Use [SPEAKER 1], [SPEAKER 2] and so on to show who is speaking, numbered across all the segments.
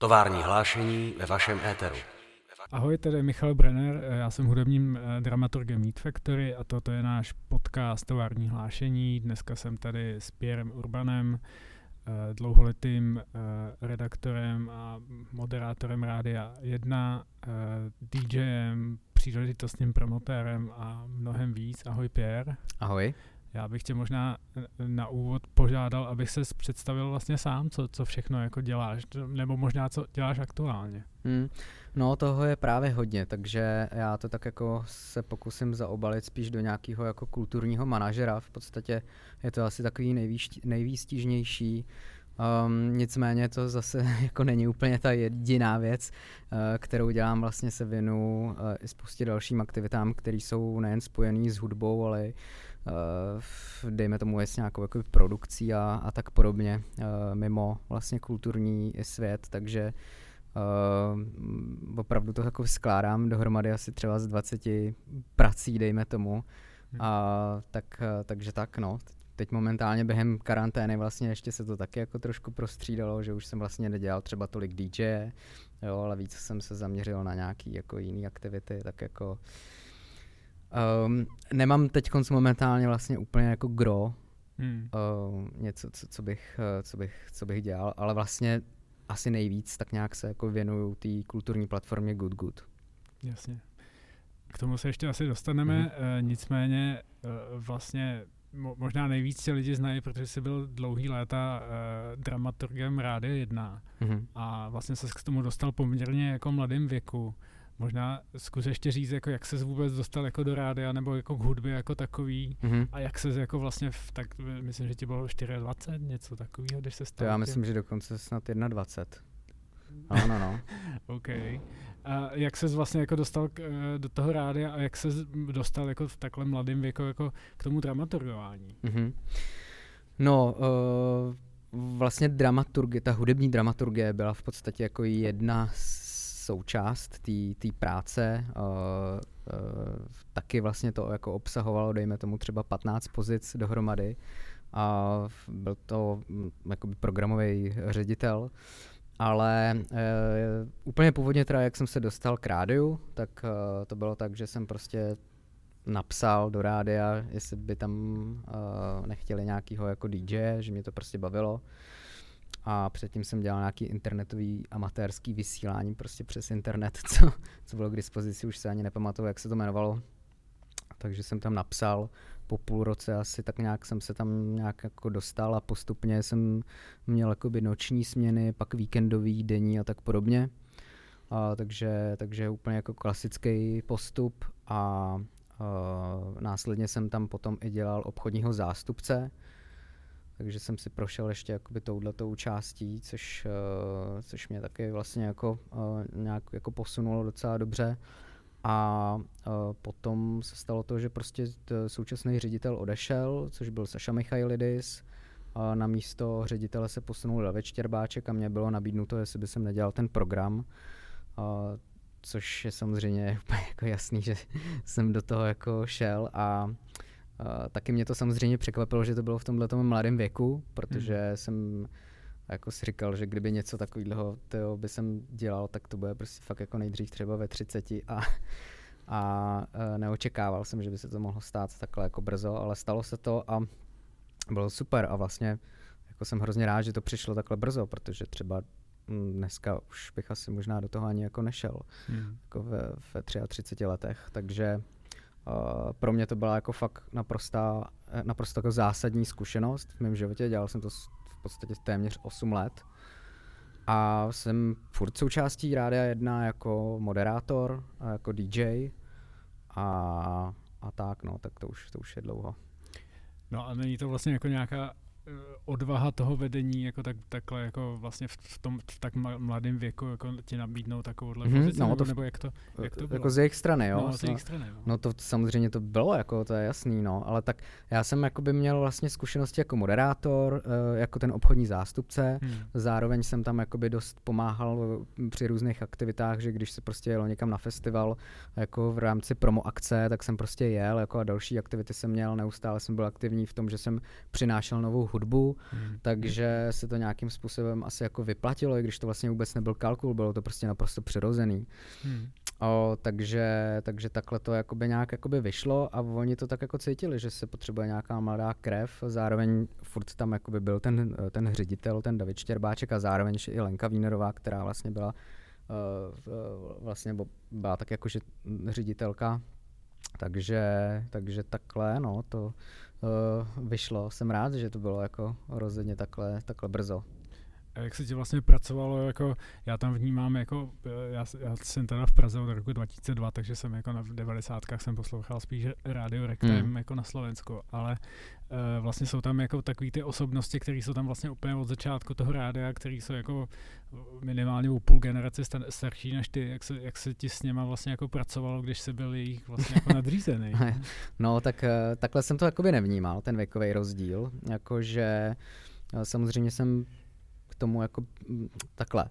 [SPEAKER 1] Tovární hlášení ve vašem éteru.
[SPEAKER 2] Ahoj, tady je Michal Brenner, já jsem hudebním eh, dramaturgem Meat Factory a toto je náš podcast Tovární hlášení. Dneska jsem tady s Pierrem Urbanem, eh, dlouholetým eh, redaktorem a moderátorem Rádia 1, DJem, příležitostným promotérem a mnohem víc. Ahoj Pierre.
[SPEAKER 3] Ahoj.
[SPEAKER 2] Já bych tě možná na úvod požádal, abych se představil vlastně sám, co, co všechno jako děláš, nebo možná co děláš aktuálně.
[SPEAKER 3] Hmm. No toho je právě hodně, takže já to tak jako se pokusím zaobalit spíš do nějakého jako kulturního manažera. V podstatě je to asi takový nejvýš, nejvýstižnější. Um, nicméně to zase jako není úplně ta jediná věc, uh, kterou dělám. Vlastně se věnu uh, i spoustě dalším aktivitám, které jsou nejen spojené s hudbou, ale dejme tomu s nějakou jako produkcí a, a tak podobně uh, mimo vlastně kulturní svět, takže Uh, opravdu to jako skládám dohromady asi třeba z 20 prací, dejme tomu. Hmm. A tak, takže tak, no. Teď momentálně během karantény vlastně ještě se to taky jako trošku prostřídalo, že už jsem vlastně nedělal třeba tolik DJ, jo, ale víc jsem se zaměřil na nějaký jako jiný aktivity, tak jako um, nemám teď momentálně vlastně úplně jako gro, hmm. uh, něco, co, co, bych, co, bych, co bych dělal, ale vlastně asi nejvíc tak nějak se jako věnuju té kulturní platformě Good Good.
[SPEAKER 2] Jasně. K tomu se ještě asi dostaneme, e, nicméně e, vlastně mo, možná nejvíc tě lidi znají, protože jsi byl dlouhý léta e, dramaturgem Rádia 1 mm-hmm. a vlastně se k tomu dostal poměrně jako mladým věku. Možná zkus ještě říct, jako jak se vůbec dostal jako do rádia nebo jako k hudbě jako takový mm-hmm. a jak se jako vlastně, v, tak myslím, že ti bylo 24, něco takového, když se stal.
[SPEAKER 3] To já myslím, že dokonce snad 21. No, no, no.
[SPEAKER 2] OK. A jak se vlastně jako dostal k, eh, do toho rádia a jak se dostal jako v takhle mladém věku jako k tomu dramaturgování? Mm-hmm.
[SPEAKER 3] No, uh, vlastně dramaturgie, ta hudební dramaturgie byla v podstatě jako jedna z součást té práce. Uh, uh, taky vlastně to jako obsahovalo, dejme tomu třeba 15 pozic dohromady a byl to um, jakoby programový ředitel. Ale uh, úplně původně teda, jak jsem se dostal k rádiu, tak uh, to bylo tak, že jsem prostě napsal do rádia, jestli by tam uh, nechtěli nějakýho jako DJ, že mě to prostě bavilo a předtím jsem dělal nějaký internetový amatérský vysílání prostě přes internet, co, co bylo k dispozici, už se ani nepamatuju, jak se to jmenovalo. Takže jsem tam napsal, po půl roce asi tak nějak jsem se tam nějak jako dostal a postupně jsem měl jakoby noční směny, pak víkendový, denní a tak podobně. A, takže, takže úplně jako klasický postup a, a následně jsem tam potom i dělal obchodního zástupce, takže jsem si prošel ještě jakoby touhletou částí, což, uh, což mě taky vlastně jako uh, nějak jako posunulo docela dobře. A uh, potom se stalo to, že prostě současný ředitel odešel, což byl Saša Michailidis. Na místo ředitele se posunul David Štěrbáček a mě bylo nabídnuto, jestli by jsem nedělal ten program. Což je samozřejmě úplně jako jasný, že jsem do toho jako šel a Uh, taky mě to samozřejmě překvapilo, že to bylo v tomhle mladém věku, protože hmm. jsem jako si říkal, že kdyby něco takového by jsem dělal, tak to bude prostě fakt jako nejdřív třeba ve 30 a, a uh, neočekával jsem, že by se to mohlo stát takhle jako brzo, ale stalo se to a bylo super a vlastně jako jsem hrozně rád, že to přišlo takhle brzo, protože třeba dneska už bych asi možná do toho ani jako nešel, hmm. jako ve, ve 33 letech, takže pro mě to byla jako fakt naprostá, naprosto jako zásadní zkušenost v mém životě. Dělal jsem to v podstatě téměř 8 let. A jsem furt součástí Rádia 1 jako moderátor, jako DJ a, a tak, no, tak to už, to už je dlouho.
[SPEAKER 2] No a není to vlastně jako nějaká Eh, odvaha toho vedení jako tak, takhle jako vlastně v, v tom v tak mladém věku jako ti nabídnou takovouhle mm-hmm, pozici, no, nebo, to, nebo jak to, jak to
[SPEAKER 3] bylo?
[SPEAKER 2] Jako
[SPEAKER 3] z jejich strany, jo?
[SPEAKER 2] No, z jejich strany, no.
[SPEAKER 3] no to samozřejmě to bylo, jako to je jasný, no, ale tak já jsem jakoby měl vlastně zkušenosti jako moderátor, eh, jako ten obchodní zástupce, hmm. zároveň jsem tam jakoby dost pomáhal při různých aktivitách, že když se prostě jelo někam na festival, jako v rámci promo akce, tak jsem prostě jel, jako a další aktivity jsem měl, neustále jsem byl aktivní v tom, že jsem přinášel novou hudbu hudbu, hmm. takže se to nějakým způsobem asi jako vyplatilo, i když to vlastně vůbec nebyl kalkul, bylo to prostě naprosto přirozený. Hmm. O, takže, takže takhle to jakoby nějak jakoby vyšlo a oni to tak jako cítili, že se potřebuje nějaká mladá krev, zároveň furt tam jakoby byl ten, ten ředitel, ten David Štěrbáček a zároveň i Lenka Vínerová, která vlastně byla uh, vlastně byla tak jakože ředitelka takže, takže takhle, no, to vyšlo. Jsem rád, že to bylo jako rozhodně takhle, takhle brzo.
[SPEAKER 2] A jak se ti vlastně pracovalo, jako já tam vnímám, jako eh, já, já jsem teda v Praze od roku 2002, takže jsem jako na 90. jsem poslouchal spíš Radio Rectime hmm. jako na Slovensku, ale uh, vlastně jsou tam jako takový ty osobnosti, které jsou tam vlastně úplně od začátku toho rádia, který jsou jako minimálně o půl generace star, starší než ty, jak se, jak se ti s něma vlastně jako pracovalo, když se byl jejich vlastně jako nadřízený.
[SPEAKER 3] no tak uh, takhle jsem to jakoby nevnímal, ten věkový rozdíl, jakože samozřejmě jsem tomu jako mm, takhle,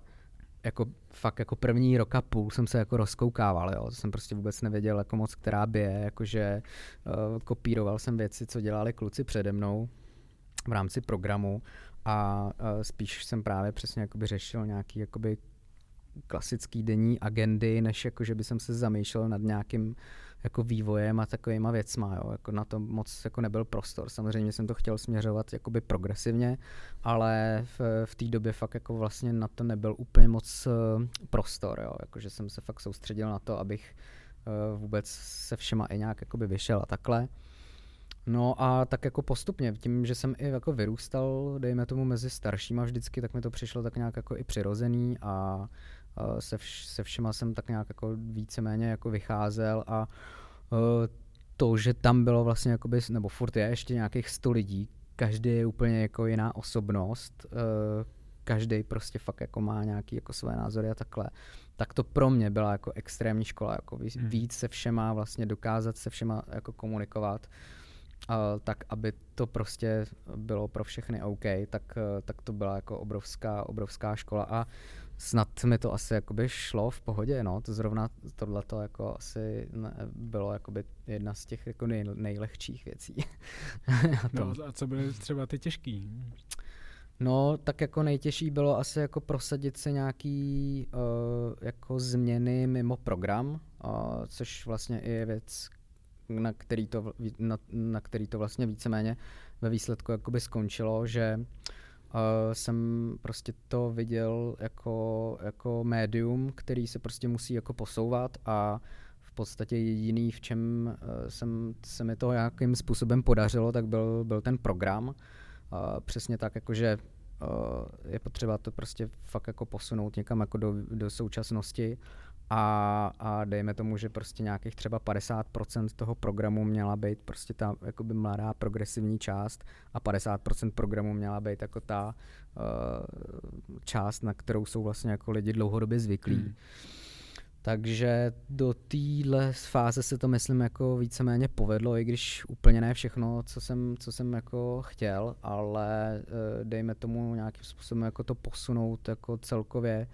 [SPEAKER 3] jako fakt jako první rok a půl jsem se jako rozkoukával, jo. jsem prostě vůbec nevěděl jako moc, která by je, jakože uh, kopíroval jsem věci, co dělali kluci přede mnou v rámci programu a uh, spíš jsem právě přesně jakoby řešil nějaký jakoby klasický denní agendy, než jako, že by jsem se zamýšlel nad nějakým jako vývojem a takovýma věcma, jo. Jako na to moc jako nebyl prostor. Samozřejmě jsem to chtěl směřovat jakoby progresivně, ale v, v té době fakt jako vlastně na to nebyl úplně moc uh, prostor, jo. Jako, že jsem se fakt soustředil na to, abych uh, vůbec se všema i nějak jakoby vyšel a takhle. No a tak jako postupně, tím, že jsem i jako vyrůstal, dejme tomu mezi staršíma vždycky, tak mi to přišlo tak nějak jako i přirozený a se, vš, se všema jsem tak nějak jako víceméně jako vycházel a e, to, že tam bylo vlastně jakoby, nebo furt je ještě nějakých 100 lidí, každý je úplně jako jiná osobnost, e, každý prostě fakt jako má nějaký jako své názory a takhle. Tak to pro mě byla jako extrémní škola, jako hmm. víc se všema vlastně dokázat se všema jako komunikovat, uh, tak aby to prostě bylo pro všechny OK, tak, uh, tak to byla jako obrovská, obrovská škola a snad mi to asi jakoby šlo v pohodě, no, to zrovna tohle to jako asi bylo jakoby jedna z těch jako nej, nejlehčích věcí.
[SPEAKER 2] no, a co byly třeba ty těžký?
[SPEAKER 3] No, tak jako nejtěžší bylo asi jako prosadit se nějaký uh, jako změny mimo program, uh, což vlastně je věc, na který to, na, na který to vlastně víceméně ve výsledku jakoby skončilo, že uh, Uh, jsem prostě to viděl jako, jako médium, který se prostě musí jako posouvat a v podstatě jediný, v čem uh, jsem, se mi to nějakým způsobem podařilo, tak byl, byl ten program. Uh, přesně tak, jakože uh, je potřeba to prostě fakt jako posunout někam jako do, do současnosti a, a dejme tomu, že prostě nějakých třeba 50% toho programu měla být prostě ta jakoby mladá progresivní část a 50% programu měla být jako ta uh, část, na kterou jsou vlastně jako lidi dlouhodobě zvyklí. Hmm. Takže do téhle fáze se to myslím jako víceméně povedlo, i když úplně ne všechno, co jsem, co jsem jako chtěl, ale uh, dejme tomu nějakým způsobem jako to posunout jako celkově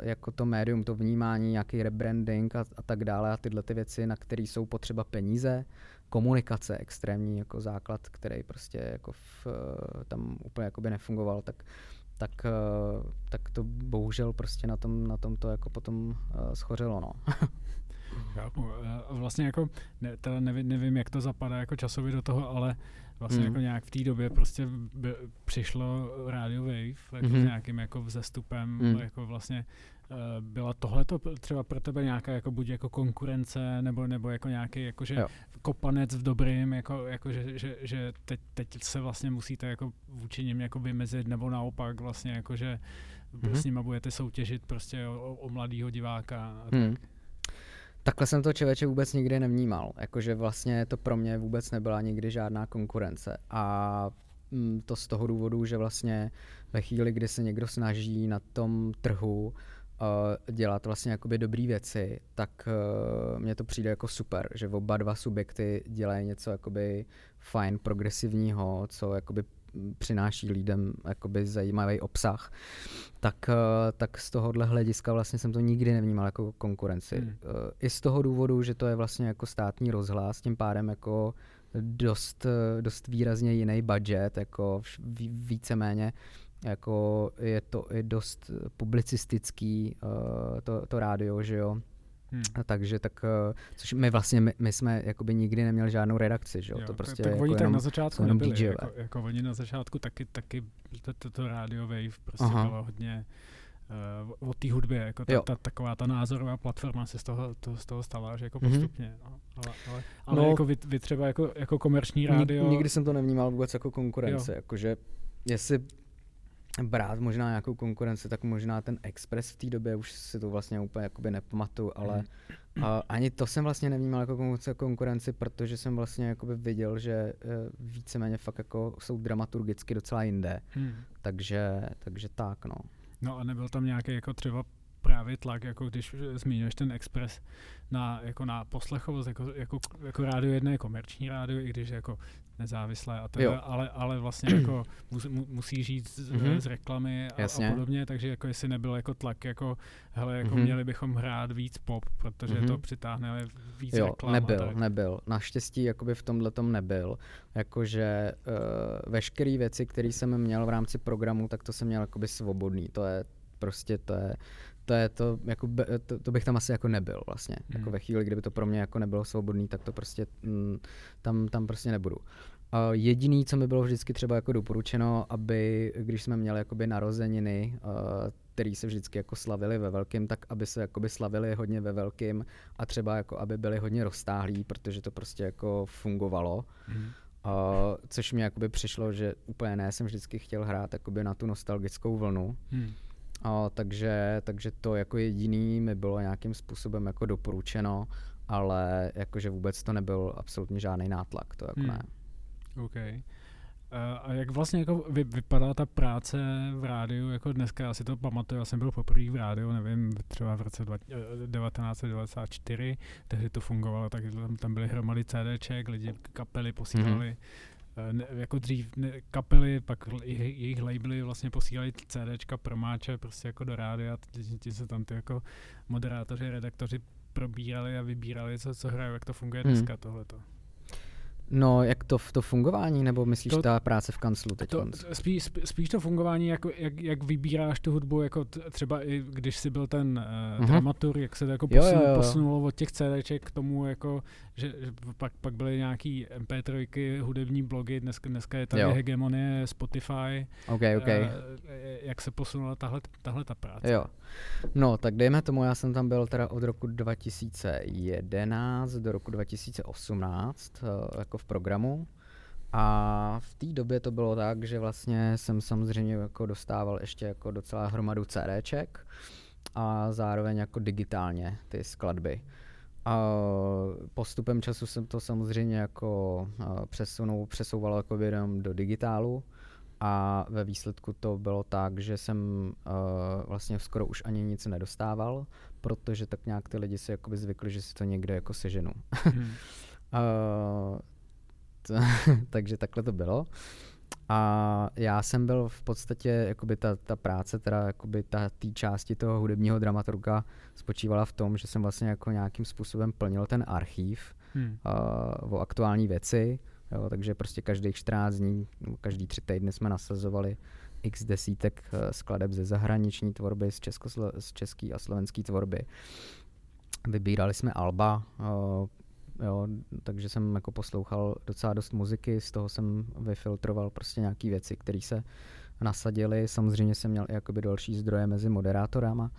[SPEAKER 3] jako to médium, to vnímání, nějaký rebranding a, a tak dále a tyhle ty věci, na které jsou potřeba peníze, komunikace, extrémní jako základ, který prostě jako v, tam úplně jakoby nefungoval, tak, tak, tak to bohužel prostě na tom, na tom to jako potom schořelo, no.
[SPEAKER 2] Chápu. Vlastně jako, ne, teda nevím, nevím, jak to zapadá jako časově do toho, ale vlastně mm. jako nějak v té době prostě by, přišlo Radio Wave jako mm. s mhm. nějakým jako vzestupem, mm. jako vlastně uh, byla tohle třeba pro tebe nějaká jako buď jako konkurence nebo nebo jako nějaký jakože jo. kopanec v dobrým, jako, jako že, že, že teď, teď se vlastně musíte jako vůči nim jako vymezit nebo naopak vlastně jako že mm. s nima budete soutěžit prostě o, o mladýho diváka a tak. Mm.
[SPEAKER 3] Takhle jsem to člověče vůbec nikdy nevnímal. Jakože vlastně to pro mě vůbec nebyla nikdy žádná konkurence. A mm, to z toho důvodu, že vlastně ve chvíli, kdy se někdo snaží na tom trhu uh, dělat vlastně jakoby dobrý věci, tak uh, mně to přijde jako super, že oba dva subjekty dělají něco jakoby fajn, progresivního, co jakoby přináší lidem jakoby zajímavý obsah, tak, eh, tak z tohohle hlediska vlastně jsem to nikdy nevnímal jako konkurenci. Hmm. Eh, I z toho důvodu, že to je vlastně jako státní rozhlas, tím pádem jako dost, eh, dost výrazně jiný budget, jako víceméně jako je to i dost publicistický to, to rádio, že jo. Hmm. Takže tak, uh, což my vlastně, my, my jsme jakoby nikdy neměli žádnou redakci, že jo,
[SPEAKER 2] jo
[SPEAKER 3] to prostě
[SPEAKER 2] tak, tak
[SPEAKER 3] jako
[SPEAKER 2] oni
[SPEAKER 3] jenom,
[SPEAKER 2] tak na začátku nebyli, jako, jako, oni na začátku taky, taky to, to, to Radio Wave prostě Aha. bylo hodně uh, o té hudbě, jako ta, ta, taková ta názorová platforma se z toho, to, z toho stala, že jako mhm. postupně, mm-hmm. no, ale, ale, ale no, jako vy, vy třeba jako, jako komerční rádio...
[SPEAKER 3] Nikdy jsem to nevnímal vůbec jako konkurence, jakože jestli brát možná nějakou konkurenci, tak možná ten Express v té době, už si to vlastně úplně jakoby nepamatuju, ale mm. a, ani to jsem vlastně nevnímal jako konkurenci, protože jsem vlastně jakoby viděl, že uh, víceméně fakt jako jsou dramaturgicky docela jinde. Mm. Takže, takže tak, no.
[SPEAKER 2] No a nebyl tam nějaký jako třeba právě tlak, jako když zmiňuješ ten Express na, jako na poslechovost, jako, jako, jako rádio jedné je komerční rádio, i když jako nezávislé a tak, ale, ale vlastně jako mus, musí žít z, mm-hmm. z reklamy a, a podobně, takže jako jestli nebyl jako tlak, jako hele, jako mm-hmm. měli bychom hrát víc pop, protože mm-hmm. to přitáhne víc
[SPEAKER 3] jo,
[SPEAKER 2] reklam.
[SPEAKER 3] nebyl,
[SPEAKER 2] tak.
[SPEAKER 3] nebyl. Naštěstí jakoby v tomhle tom nebyl. Jakože uh, veškeré věci, které jsem měl v rámci programu, tak to jsem měl jakoby svobodný. To je prostě to je to je to, jako, to, to bych tam asi jako nebyl vlastně. Mm. Jako ve chvíli, kdyby to pro mě jako nebylo svobodný, tak to prostě mm, tam, tam prostě nebudu. Uh, jediný, co mi bylo vždycky třeba jako doporučeno, aby, když jsme měli jakoby narozeniny, uh, který se vždycky jako slavili ve velkým, tak aby se jakoby slavili hodně ve velkým a třeba jako aby byli hodně roztáhlí, protože to prostě jako fungovalo. Mm. Uh, což mi jakoby přišlo, že úplně ne, jsem vždycky chtěl hrát jakoby na tu nostalgickou vlnu. Mm. A, takže, takže to jako jediný mi bylo nějakým způsobem jako doporučeno, ale jakože vůbec to nebyl absolutně žádný nátlak, to jako hmm. ne.
[SPEAKER 2] OK. A jak vlastně jako vy, vypadá ta práce v rádiu jako dneska, já si to pamatuju, já jsem byl poprvé v rádiu, nevím, třeba v roce 1994, tehdy to fungovalo, tak tam, tam byly hromady CDček, lidi, kapely posílali mm-hmm Eh, ne, jako dřív ne, kapely, pak jejich labely vlastně posílají CDčka, promáče prostě jako do rádia, ti se tam ty jako moderátoři, redaktoři probírali a vybírali, co, co hrajou, jak to funguje hmm. dneska tohleto.
[SPEAKER 3] No, jak to, to fungování, nebo myslíš to, ta práce v kanclu teď? To,
[SPEAKER 2] spíš, spíš to fungování, jako, jak, jak vybíráš tu hudbu, jako t, třeba i když jsi byl ten uh, uh-huh. dramatur, jak se to jako posun, jo, jo, jo. posunulo od těch CDček k tomu, jako, že, že pak, pak byly nějaký MP3, hudební blogy, dneska, dneska je tady jo. hegemonie Spotify.
[SPEAKER 3] Okay, okay. Uh,
[SPEAKER 2] jak se posunula tahle, tahle ta práce?
[SPEAKER 3] Jo. No, tak dejme tomu, já jsem tam byl teda od roku 2011 do roku 2018, uh, jako jako v programu. A v té době to bylo tak, že vlastně jsem samozřejmě jako dostával ještě jako docela hromadu CDček a zároveň jako digitálně ty skladby. A postupem času jsem to samozřejmě jako přesunul, přesouval jako jenom do digitálu a ve výsledku to bylo tak, že jsem uh, vlastně skoro už ani nic nedostával, protože tak nějak ty lidi si jakoby zvykli, že si to někde jako seženu. Hmm. uh, takže takhle to bylo. A já jsem byl v podstatě, jakoby ta, ta práce, teda jakoby ta té části toho hudebního dramaturga spočívala v tom, že jsem vlastně jako nějakým způsobem plnil ten archív hmm. uh, o aktuální věci, jo, takže prostě každých 14 dní, každý tři týdny jsme nasazovali x desítek uh, skladeb ze zahraniční tvorby, z, českoslo- z české a slovenské tvorby. Vybírali jsme alba, uh, jo, takže jsem jako poslouchal docela dost muziky, z toho jsem vyfiltroval prostě nějaké věci, které se nasadily. Samozřejmě jsem měl i jakoby další zdroje mezi moderátorama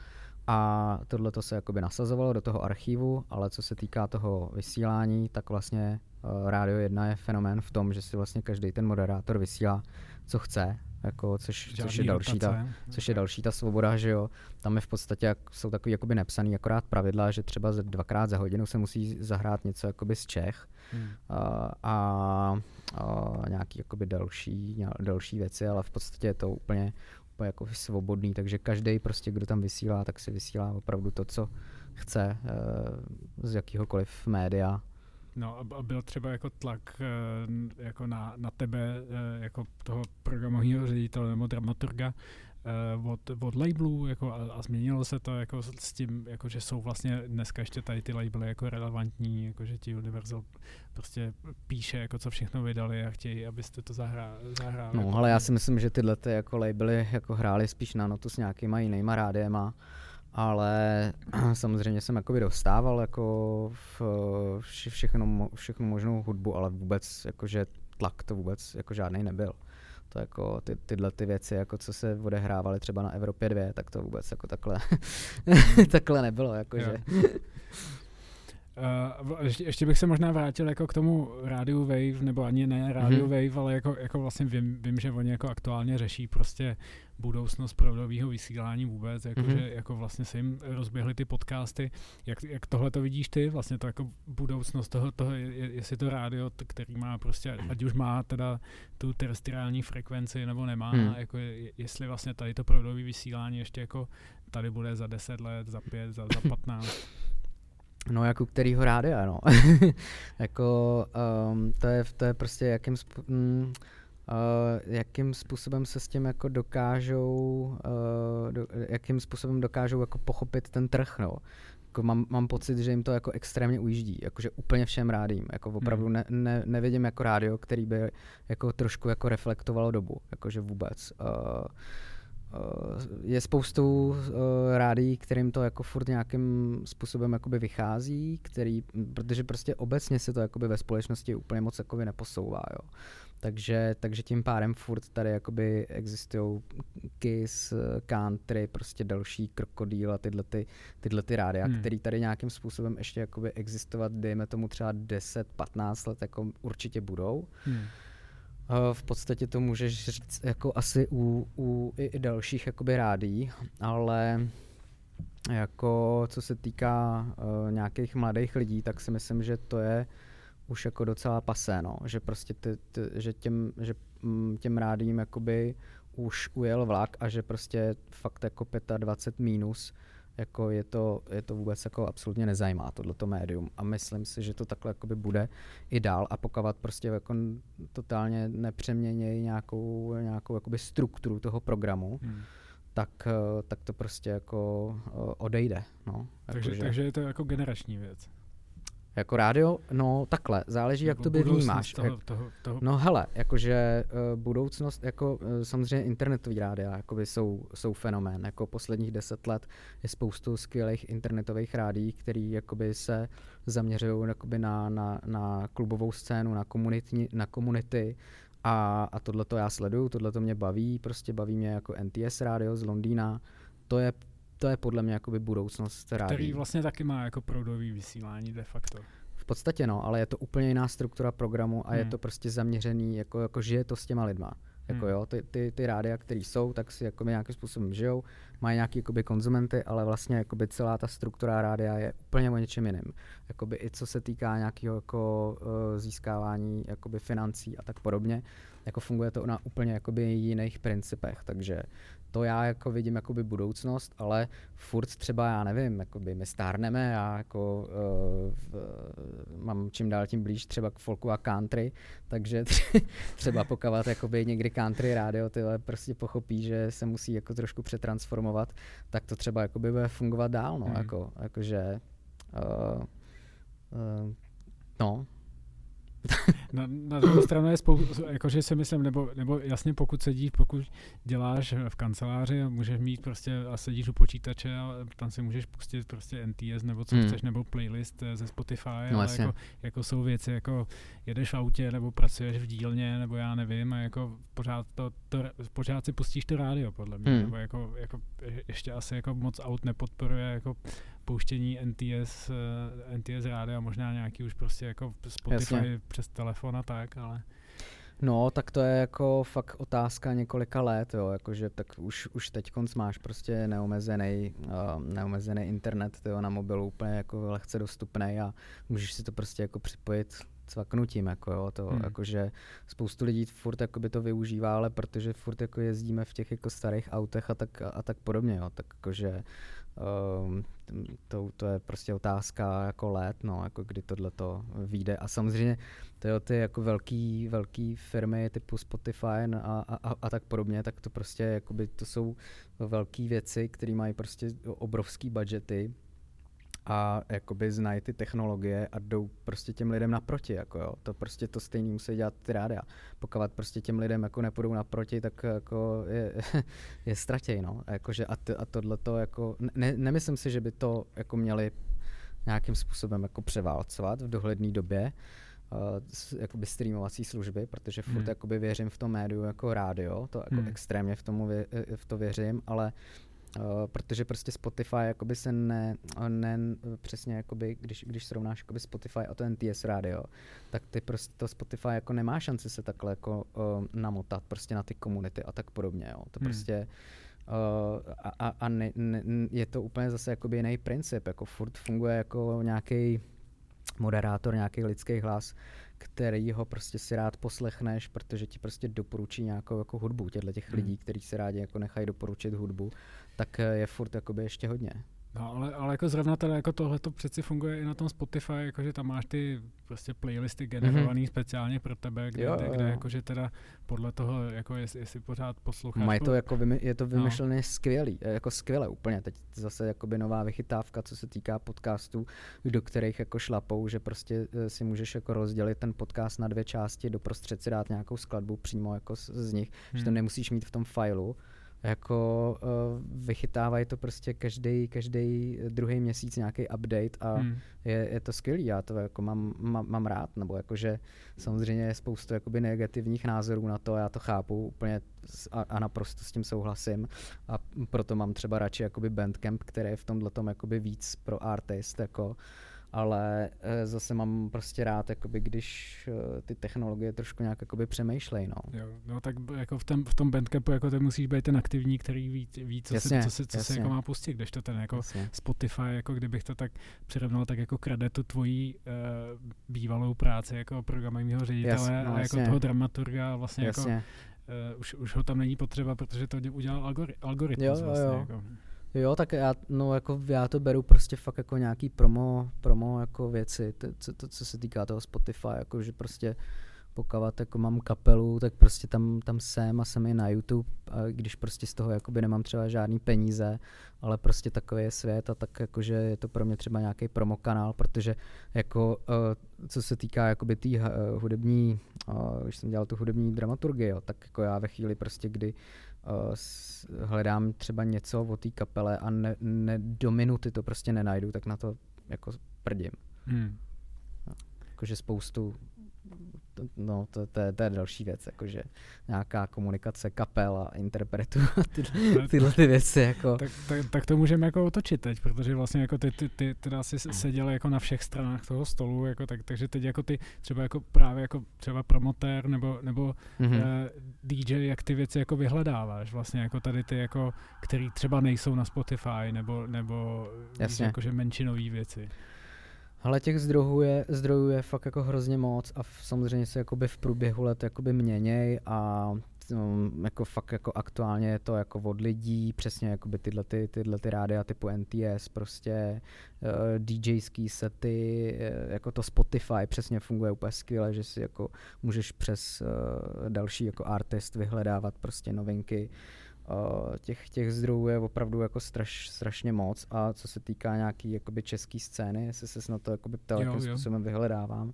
[SPEAKER 3] a tohle to se jakoby nasazovalo do toho archivu, ale co se týká toho vysílání, tak vlastně uh, Rádio 1 je fenomén v tom, že si vlastně každý ten moderátor vysílá, co chce jako, což, což, je další ta, což je další ta svoboda, že jo. Tam je v podstatě jak, jsou takový jakoby nepsaný akorát pravidla, že třeba dvakrát za hodinu se musí zahrát něco jakoby z Čech hmm. a, a, a, nějaký jakoby další, další věci, ale v podstatě je to úplně, úplně jako svobodný, takže každý prostě, kdo tam vysílá, tak si vysílá opravdu to, co chce e, z jakýhokoliv média
[SPEAKER 2] No a byl třeba jako tlak eh, jako na, na tebe, eh, jako toho programového ředitele nebo dramaturga, uh, od, od labelů jako a, a, změnilo se to jako s tím, jako že jsou vlastně dneska ještě tady ty labely jako relevantní, jako že ti Universal prostě píše, jako co všechno vydali a chtějí, abyste to zahrá, zahráli.
[SPEAKER 3] No, ale já si myslím, že tyhle ty jako labely jako hrály spíš na notu s nějakýma jinýma rádiema ale samozřejmě jsem jakoby dostával jako v, vše, všechno, všechno možnou hudbu, ale vůbec jakože tlak to vůbec jako žádný nebyl. To jako ty, tyhle ty věci, jako co se odehrávaly třeba na Evropě 2, tak to vůbec jako takhle, takhle nebylo. Jakože.
[SPEAKER 2] Uh, ještě, ještě bych se možná vrátil jako k tomu rádiu Wave, nebo ani ne rádiu mm-hmm. Wave, ale jako, jako vlastně vím, vím, že oni jako aktuálně řeší prostě budoucnost pravdového vysílání vůbec, jako, mm-hmm. že jako vlastně se jim rozběhly ty podcasty. Jak, jak tohle to vidíš ty, vlastně to jako budoucnost toho, toho jestli to rádio, který má prostě, ať už má teda tu terestriální frekvenci nebo nemá, mm. jako jestli vlastně tady to pravdové vysílání ještě jako tady bude za 10 let, za 5, za, za 15.
[SPEAKER 3] No jako kterýho rádia, no. jako um, to, je, to je prostě jakým, sp- mm, uh, jakým způsobem se s tím jako dokážou, uh, do, jakým způsobem dokážou jako pochopit ten trh, no. Jako mám, mám pocit, že jim to jako extrémně ujíždí, jakože úplně všem rádím, jako opravdu hmm. ne, ne, nevidím jako rádio, který by jako trošku jako reflektovalo dobu, jakože vůbec. Uh, je spoustu uh, rádií, kterým to jako furt nějakým způsobem jakoby vychází, který, protože prostě obecně se to jakoby ve společnosti úplně moc jakoby neposouvá, jo. Takže, takže tím pádem furt tady jakoby existují Kiss, Country, prostě další krokodýl a tyhle, ty, tyhle ty rádia, hmm. který tady nějakým způsobem ještě jakoby existovat, dejme tomu třeba 10-15 let, jako určitě budou. Hmm v podstatě to můžeš říct jako asi u, u i, i dalších jakoby rádí, ale jako co se týká uh, nějakých mladých lidí, tak si myslím, že to je už jako docela pasé, no. že prostě ty, ty, že těm, že mm, těm rádím jakoby už ujel vlak a že prostě fakt jako 25 minus jako je to, je to vůbec jako absolutně nezajímá tohleto médium a myslím si, že to takhle jakoby bude i dál a pokud prostě jako totálně nepřeměnějí nějakou, nějakou jakoby strukturu toho programu, hmm. tak, tak to prostě jako odejde. No.
[SPEAKER 2] Takže, jako, takže je to jako generační věc.
[SPEAKER 3] Jako rádio, no takhle, záleží, jak to by vnímáš. Toho, toho, toho. No hele, jakože uh, budoucnost, jako uh, samozřejmě internetový rádia jakoby jsou, jsou fenomén. Jako posledních deset let je spoustu skvělých internetových rádií, který jakoby se zaměřují jakoby na, na, na klubovou scénu, na, komunitní, na komunity a, a tohle to já sleduju, tohle to mě baví, prostě baví mě jako NTS rádio z Londýna, to je to je podle mě jakoby budoucnost
[SPEAKER 2] rádií. Který vlastně taky má jako proudový vysílání de facto.
[SPEAKER 3] V podstatě no, ale je to úplně jiná struktura programu a hmm. je to prostě zaměřený, jako, jako žije to s těma lidma. Jako hmm. jo, ty, ty, ty rádia, které jsou, tak si jako nějakým způsobem žijou, mají nějaký jakoby konzumenty, ale vlastně jakoby celá ta struktura rádia je úplně o něčem jiným. Jakoby i co se týká nějakého jako, uh, získávání jakoby financí a tak podobně, jako funguje to na úplně jakoby jiných principech, takže to já jako vidím jakoby budoucnost, ale furt třeba já nevím, jakoby my stárneme, já jako uh, v, mám čím dál tím blíž třeba k folku a country, takže třeba pokavat jakoby někdy country rádio tyhle prostě pochopí, že se musí jako trošku přetransformovat, tak to třeba jakoby bude fungovat dál, no, hmm. jako, jakože uh, uh, no,
[SPEAKER 2] na, na druhou stranu je spoustu, jakože si myslím, nebo, nebo jasně pokud sedíš, pokud děláš v kanceláři a můžeš mít prostě a sedíš u počítače a tam si můžeš pustit prostě NTS nebo co hmm. chceš, nebo playlist ze Spotify, no, ale jako, jako, jsou věci, jako jedeš v autě nebo pracuješ v dílně, nebo já nevím, a jako pořád, to, to, pořád si pustíš to rádio, podle mě, hmm. nebo jako, jako ještě asi jako moc aut nepodporuje jako pouštění NTS, eh, NTS rádia, možná nějaký už prostě jako Spotify Jasně. přes telefon a tak, ale...
[SPEAKER 3] No, tak to je jako fakt otázka několika let, jo, jakože tak už, už teď konc máš prostě neomezený, uh, neomezený internet, jo, na mobilu úplně jako lehce dostupný a můžeš si to prostě jako připojit cvaknutím, jako jo, to,
[SPEAKER 2] Hmm.
[SPEAKER 3] jakože spoustu lidí furt jakoby to využívá, ale protože furt jako jezdíme v těch jako starých autech a tak, a, a tak podobně, jo, tak jakože um, to, to je prostě otázka jako let, no, jako kdy tohle to vyjde. A samozřejmě to jo, ty jako velký, velký firmy typu Spotify a, a, a, tak podobně, tak to prostě jakoby to jsou velké věci, které mají prostě obrovský budgety a jakoby znají ty technologie a jdou prostě těm lidem naproti, jako jo. To prostě to stejný musí dělat ty rádia. Pokud prostě těm lidem jako nepůjdou naproti, tak jako je, je ztratěj, no. A, jakože a, t, a tohle to jako, ne, nemyslím si, že by to jako měli nějakým způsobem jako převálcovat v dohledné době, uh, jakoby streamovací služby, protože furt
[SPEAKER 2] Hmm.
[SPEAKER 3] jakoby věřím v to médiu jako rádio, to jako
[SPEAKER 2] Hmm.
[SPEAKER 3] extrémně v, tomu vě, v to věřím, ale Uh, protože prostě Spotify jakoby se ne, ne přesně jakoby, když, když srovnáš jakoby Spotify a to NTS radio, tak ty prostě to Spotify jako nemá šanci se takhle jako uh, namotat prostě na ty komunity a tak podobně, jo. To
[SPEAKER 2] Hmm.
[SPEAKER 3] prostě uh, a, a, a ne, ne, je to úplně zase jakoby jiný princip, jako furt funguje jako nějaký moderátor, nějaký lidský hlas, který ho prostě si rád poslechneš, protože ti prostě doporučí nějakou jako hudbu. Těchto těch
[SPEAKER 2] Hmm.
[SPEAKER 3] lidí, kteří si rádi jako nechají doporučit hudbu, tak eh, je furt jakoby ještě hodně.
[SPEAKER 2] No, ale, ale jako zrovna teda jako tohle to přeci funguje i na tom Spotify, jakože tam máš ty prostě playlisty generovaný mm-hmm. speciálně pro tebe, kde,
[SPEAKER 3] Jo,
[SPEAKER 2] kde, kde
[SPEAKER 3] jo.
[SPEAKER 2] jakože teda podle toho, jako jestli, jestli pořád posloucháš.
[SPEAKER 3] Mají to jako vymy, je to
[SPEAKER 2] No.
[SPEAKER 3] vymyšlené skvělý, eh, jako skvěle úplně. Teď zase jakoby nová vychytávka, co se týká podcastů, do kterých jako šlapou, že prostě eh, si můžeš jako rozdělit ten podcast na dvě části, doprostřed si dát nějakou skladbu přímo jako z, z nich, hmm. že to
[SPEAKER 2] Hmm.
[SPEAKER 3] nemusíš mít v tom failu. Jako uh, vychytávají to prostě každý každý druhý měsíc nějaký update a
[SPEAKER 2] Hmm.
[SPEAKER 3] je, je to skvělý, já to jako mám, mám, mám rád, nebo jakože samozřejmě je spoustu jakoby negativních názorů na to, já to chápu úplně a, a naprosto s tím souhlasím a proto mám třeba radši jakoby Bandcamp, který je v tomhle tom jakoby víc pro artist, jako ale eh, zase mám prostě rád, jakoby, když eh, ty technologie trošku nějak jakoby přemýšlej, no.
[SPEAKER 2] Jo, no tak jako v, tom, v tom bandcampu jako ty musíš být ten aktivní, který ví, ví co,
[SPEAKER 3] Jasně,
[SPEAKER 2] se, co, se, co se
[SPEAKER 3] jasně.
[SPEAKER 2] jako má pustit, když to ten jako
[SPEAKER 3] Jasně.
[SPEAKER 2] Spotify, jako kdybych to tak přirovnal, tak jako krade tu tvojí uh, bývalou práci jako programového ředitele
[SPEAKER 3] Jas- no,
[SPEAKER 2] a jako
[SPEAKER 3] jasně.
[SPEAKER 2] toho dramaturga vlastně jako
[SPEAKER 3] Jasně.
[SPEAKER 2] uh, už, už ho tam není potřeba, protože to dě- udělal algori- algoritmus
[SPEAKER 3] jo,
[SPEAKER 2] vlastně.
[SPEAKER 3] jo.
[SPEAKER 2] Jako.
[SPEAKER 3] Jo, tak já, no, jako já to beru prostě fakt jako nějaký promo, promo jako věci, to, co, to, co se týká toho Spotify, jako že prostě pokud jako mám kapelu, tak prostě tam, tam jsem a jsem i na YouTube, a když prostě z toho jakoby nemám třeba žádný peníze, ale prostě takový je svět a tak jakože je to pro mě třeba nějaký promo kanál, protože jako uh, co se týká jakoby té uh, hudební, uh, když jsem dělal tu hudební dramaturgii, jo, tak jako já ve chvíli prostě, kdy hledám třeba něco o té kapele a ne, ne, do minuty to prostě nenajdu, tak na to jako prdím.
[SPEAKER 2] Hmm.
[SPEAKER 3] Jakože spoustu, no to, to, je, to je další věc, jakože nějaká komunikace kapel a interpretů a ty, tyhle ty věci, jako.
[SPEAKER 2] Tak, tak, tak to můžeme jako otočit teď, protože vlastně jako ty, ty, ty teda si seděl jako na všech stranách toho stolu, jako tak, takže teď jako ty třeba jako právě jako třeba promotér nebo, nebo
[SPEAKER 3] Mhm.
[SPEAKER 2] hmm. uh, DJ, jak ty věci jako vyhledáváš, vlastně jako tady ty jako, který třeba nejsou na Spotify nebo, nebo jakože menšinové věci.
[SPEAKER 3] Ale těch zdrojů je, zdrojů je fakt jako hrozně moc a v, samozřejmě se jakoby v průběhu let jakoby měněj a um, jako fakt jako aktuálně je to jako od lidí, přesně jakoby tyhle, ty, tyhle ty rádia typu NTS, prostě uh, DJský sety, eh, jako to Spotify přesně funguje úplně skvěle, že si jako můžeš přes uh, další jako artist vyhledávat prostě novinky. Uh, těch, těch zdrojů je opravdu jako straš, strašně moc a co se týká nějaký jakoby český scény, jestli se na to jakoby ptal, jakým způsobem vyhledávám, uh,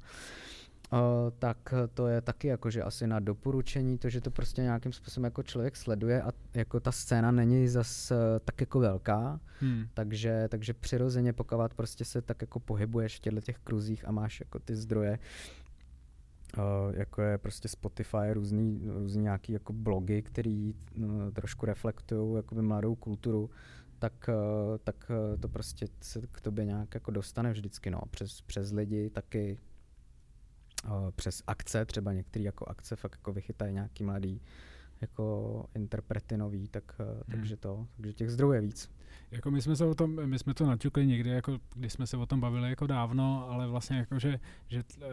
[SPEAKER 3] tak to je taky jakože asi na doporučení, to, že to prostě nějakým způsobem jako člověk sleduje a jako ta scéna není zas uh, tak jako velká,
[SPEAKER 2] Hmm.
[SPEAKER 3] takže, takže přirozeně pokud prostě se tak jako pohybuješ v těchto těch kruzích a máš jako ty zdroje, Uh, jako je prostě Spotify, různý, různý nějaký jako blogy, který uh, trošku reflektují jakoby mladou kulturu, tak, uh, tak to prostě se k tobě nějak jako dostane vždycky, no, přes, přes lidi, taky přes akce, třeba některé jako akce fakt jako vychytají nějaký mladý jako interprety nový, tak, uh, takže to, takže těch zdrojů je víc.
[SPEAKER 2] Jako my jsme se o tom, my jsme to naťukli někdy, jako když jsme se o tom bavili jako dávno, ale vlastně jako, že, že uh,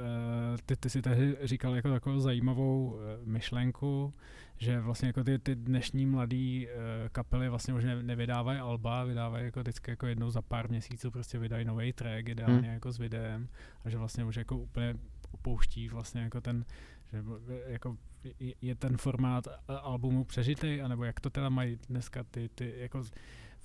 [SPEAKER 2] ty, ty si tehdy říkal jako takovou zajímavou uh, myšlenku, že vlastně jako ty, ty dnešní mladý uh, kapely vlastně už ne, nevydávají alba, vydávají jako vždycky jako jednou za pár měsíců prostě vydají nový track, ideálně hmm. jako s videem a že vlastně už jako úplně opouští vlastně jako ten, že jako je ten formát albumu přežitej, anebo jak to teda mají dneska ty, ty jako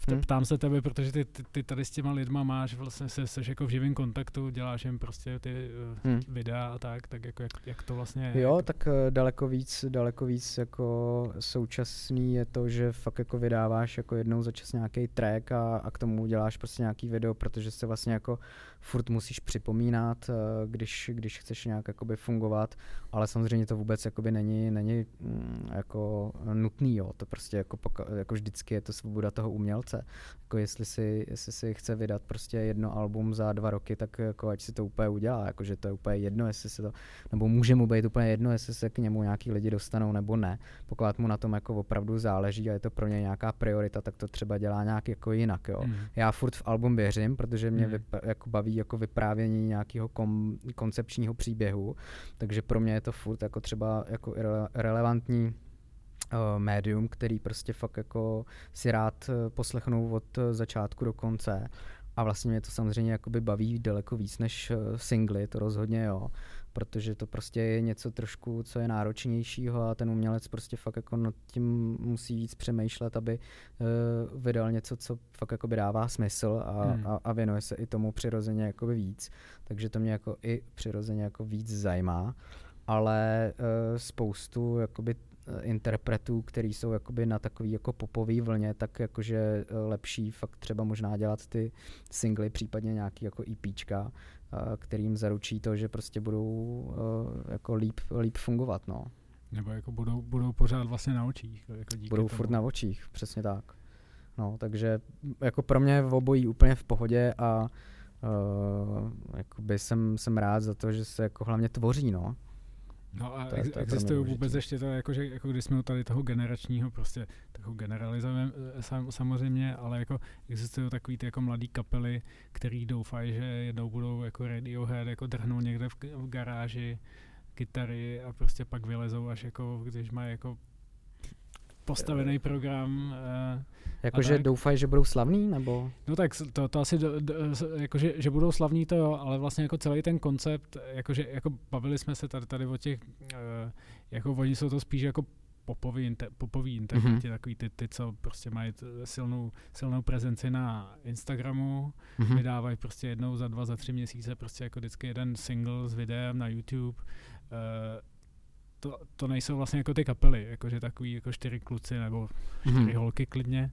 [SPEAKER 2] Hmm. Ptám se tebe, protože ty, ty, ty tady s těma lidma máš, vlastně se, seš jako v živém kontaktu, děláš jim prostě ty uh, hmm. videa a tak, tak jako jak, jak to vlastně
[SPEAKER 3] Jo,
[SPEAKER 2] jak...
[SPEAKER 3] tak uh, daleko víc, daleko víc jako současný je to, že fakt jako vydáváš jako jednou za čas nějaký track a, a k tomu děláš prostě nějaký video, protože se vlastně jako furt musíš připomínat, uh, když, když chceš nějak jakoby fungovat, ale samozřejmě to vůbec jakoby není, není mm, jako nutný, jo, to prostě jako, jako vždycky je to svoboda toho umělce. Jako jestli si, jestli si chce vydat prostě jedno album za dva roky, tak jako ať si to úplně udělá, jakože to je úplně jedno, jestli se to, nebo může mu být úplně jedno, jestli se k němu nějaký lidi dostanou nebo ne. Pokud mu na tom jako opravdu záleží a je to pro ně nějaká priorita, tak to třeba dělá nějak jako jinak, jo. Mm. Já furt v album věřím, protože mě mm. vyp- jako baví jako vyprávění nějakého kom- koncepčního příběhu, takže pro mě je to furt jako třeba jako relevantní uh, médium, který prostě fakt jako si rád uh, poslechnou od uh, začátku do konce. A vlastně mě to samozřejmě jakoby baví daleko víc než uh, singly, to rozhodně jo, protože to prostě je něco trošku, co je náročnějšího a ten umělec prostě fakt jako nad tím musí víc přemýšlet, aby uh, vydal něco, co fakt jakoby dává smysl a, hmm. a, a věnuje se i tomu přirozeně jakoby víc. Takže to mě jako i přirozeně jako víc zajímá ale uh, spoustu jakoby Eh, interpretů, který jsou jakoby na takový jako popový vlně, tak jakože eh, lepší fakt třeba možná dělat ty singly, případně nějaký jako EPčka, eh, kterým zaručí to, že prostě budou jako líp, líp fungovat, no.
[SPEAKER 2] Nebo jako budou, budou pořád vlastně na očích. Jako díky
[SPEAKER 3] budou
[SPEAKER 2] tomu.
[SPEAKER 3] furt na očích, přesně tak. No, takže jako pro mě v obojí úplně v pohodě a uh, jakoby jsem, jsem rád za to, že se jako hlavně tvoří, no.
[SPEAKER 2] No a to, ex- to existují vůbec ještě to, jako, že, jako když jsme tady toho generačního, prostě trochu generalizujeme eh, sam, samozřejmě, ale jako existují takový ty jako mladý kapely, který doufají, že jednou budou jako Radiohead, jako drhnou někde v, v garáži kytary a prostě pak vylezou až jako, když mají jako postavený program. Uh,
[SPEAKER 3] Jakože doufají, že budou slavní, nebo?
[SPEAKER 2] No tak to, to asi, do, do, jakože, že budou slavní to jo, ale vlastně jako celý ten koncept, jakože jako bavili jsme se tady, tady o těch, uh, jako oni jsou to spíš jako popový, inter, popový interpreti, mm-hmm. takový ty, ty, co prostě mají silnou, silnou prezenci na Instagramu, mm-hmm. vydávají prostě jednou za dva, za tři měsíce prostě jako vždycky jeden single s videem na YouTube. Uh, to, to nejsou vlastně jako ty kapely, jakože takový jako čtyři kluci nebo čtyři mm-hmm. holky klidně,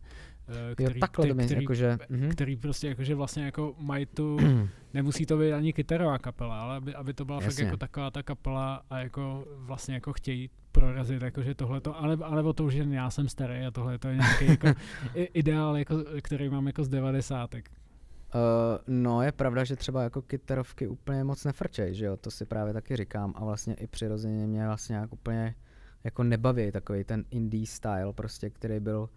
[SPEAKER 3] eh, který, jo, takhle ty, který, jakože,
[SPEAKER 2] mm-hmm. který prostě jakože vlastně jako mají tu, nemusí to být ani kytarová kapela, ale aby, aby to byla Jasně. fakt jako taková ta kapela a jako vlastně jako chtějí prorazit, jakože tohle to, ale, ale o to už jen já jsem starý a tohle to je nějaký jako ideál, jako, který mám jako z devadesátek.
[SPEAKER 3] Uh, no, je pravda, že třeba jako kytarovky úplně moc nefrčej, že jo, to si právě taky říkám a vlastně i přirozeně mě vlastně jak úplně jako nebaví takový ten indie style prostě, který byl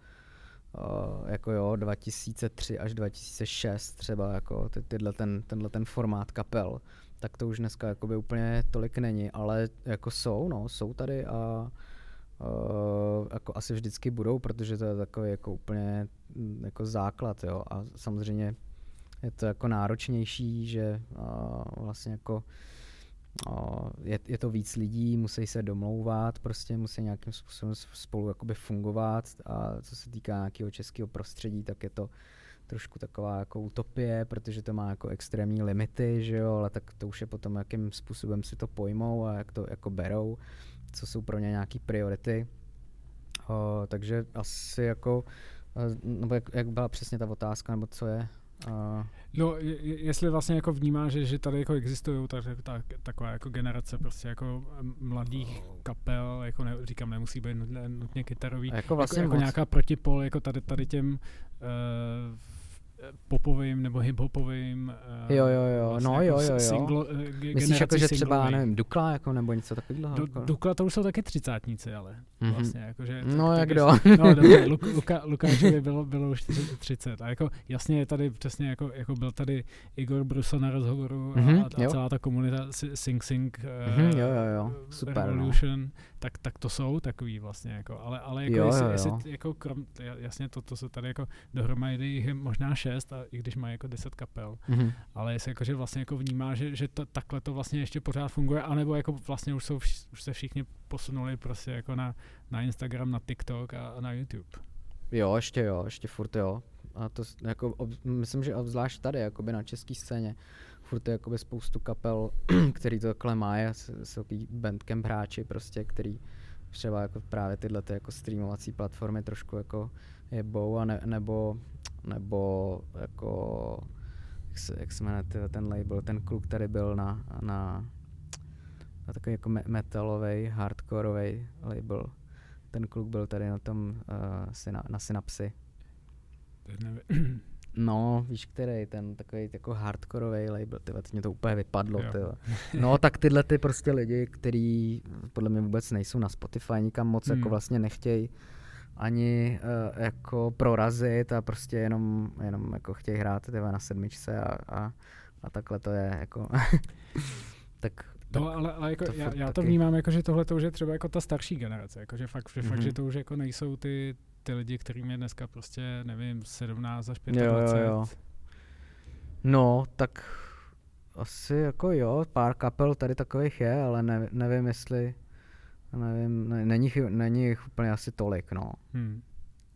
[SPEAKER 3] uh, jako jo, 2003 až 2006 třeba jako ty, tyhle ten, tenhle ten formát kapel, tak to už dneska jakoby úplně tolik není, ale jako jsou, no, jsou tady a uh, jako asi vždycky budou, protože to je takový jako úplně mm, jako základ, jo, a samozřejmě je to jako náročnější, že uh, vlastně jako uh, je, je to víc lidí, musí se domlouvat, prostě musí nějakým způsobem spolu jakoby fungovat a co se týká nějakého českého prostředí, tak je to trošku taková jako utopie, protože to má jako extrémní limity, že jo, ale tak to už je potom, jakým způsobem si to pojmou a jak to jako berou, co jsou pro ně nějaké priority. Uh, takže asi jako, uh, nebo jak, jak byla přesně ta otázka, nebo co je?
[SPEAKER 2] Uh. No, jestli vlastně jako vnímá, že, že tady jako existují tak, tak, taková jako generace prostě jako mladých kapel, jako ne, říkám, nemusí být nutně, nutně kytarový,
[SPEAKER 3] jako, vlastně
[SPEAKER 2] jako, jako nějaká protipol, jako tady, tady těm uh, popovým nebo hiphopovým
[SPEAKER 3] uh, jo, jo, jo, vlastně no
[SPEAKER 2] jako
[SPEAKER 3] jo, jo, jo.
[SPEAKER 2] Singlo, uh,
[SPEAKER 3] Myslíš jako, že třeba, nevím, Dukla jako, nebo něco takového?
[SPEAKER 2] Jako? Dukla to už jsou taky třicátníci, ale mm-hmm. vlastně, jakože,
[SPEAKER 3] No
[SPEAKER 2] tak,
[SPEAKER 3] jak kdo?
[SPEAKER 2] No dobře, Luk, Luka, Lukáčovi bylo, bylo už 30 a jako jasně je tady přesně jako, jako byl tady Igor Bruso na rozhovoru mm-hmm, a, a celá ta komunita Sing Sing
[SPEAKER 3] mm-hmm, uh, jo, jo, jo. Super,
[SPEAKER 2] no. Revolution, no. Tak, tak to jsou takový vlastně jako, ale, ale jako jo, jestli, jo, jo. jestli jako krom, jasně to, to jsou tady jako dohromady jich je možná šest, a i když mají jako deset kapel, mm-hmm. ale jestli jako, že vlastně jako vnímá, že, že to, takhle to vlastně ještě pořád funguje, anebo jako vlastně už, jsou, už se všichni posunuli prostě jako na, na Instagram, na TikTok a, a na YouTube.
[SPEAKER 3] Jo, ještě jo, ještě furt jo. A to jako, ob, myslím, že obzvlášť tady, jakoby na české scéně, furt je spoustu kapel, který to takhle má, jsou bandcamp hráči prostě, který třeba jako právě tyhle ty jako streamovací platformy trošku jako jebou, a ne, nebo, nebo jako, jak se, jak se jmenuje ten label, ten kluk, který byl na, na, na takový jako metalový, hardkorový label. Ten kluk byl tady na tom, uh, syna, na synapsi. No, víš který, ten takový jako hardkorový label, tyhle, mě to úplně vypadlo, tyhle. No, tak tyhle ty prostě lidi, kteří podle mě vůbec nejsou na Spotify, nikam moc jako hmm. jako vlastně nechtějí ani uh, jako prorazit a prostě jenom, jenom jako chtějí hrát tyhle na sedmičce a, a, a takhle to je jako tak
[SPEAKER 2] No, ale, ale jako to já, já to vnímám jako, že tohle to už je třeba jako ta starší generace, jako že fakt, že, mm-hmm. fakt, že mhm. to už jako nejsou ty, ty lidi, kterým je dneska prostě, nevím, 17 až 25. Jo, jo, jo.
[SPEAKER 3] No, tak asi jako jo, pár kapel tady takových je, ale ne, nevím, jestli, nevím, ne, není, není jich úplně asi tolik, no. Hmm.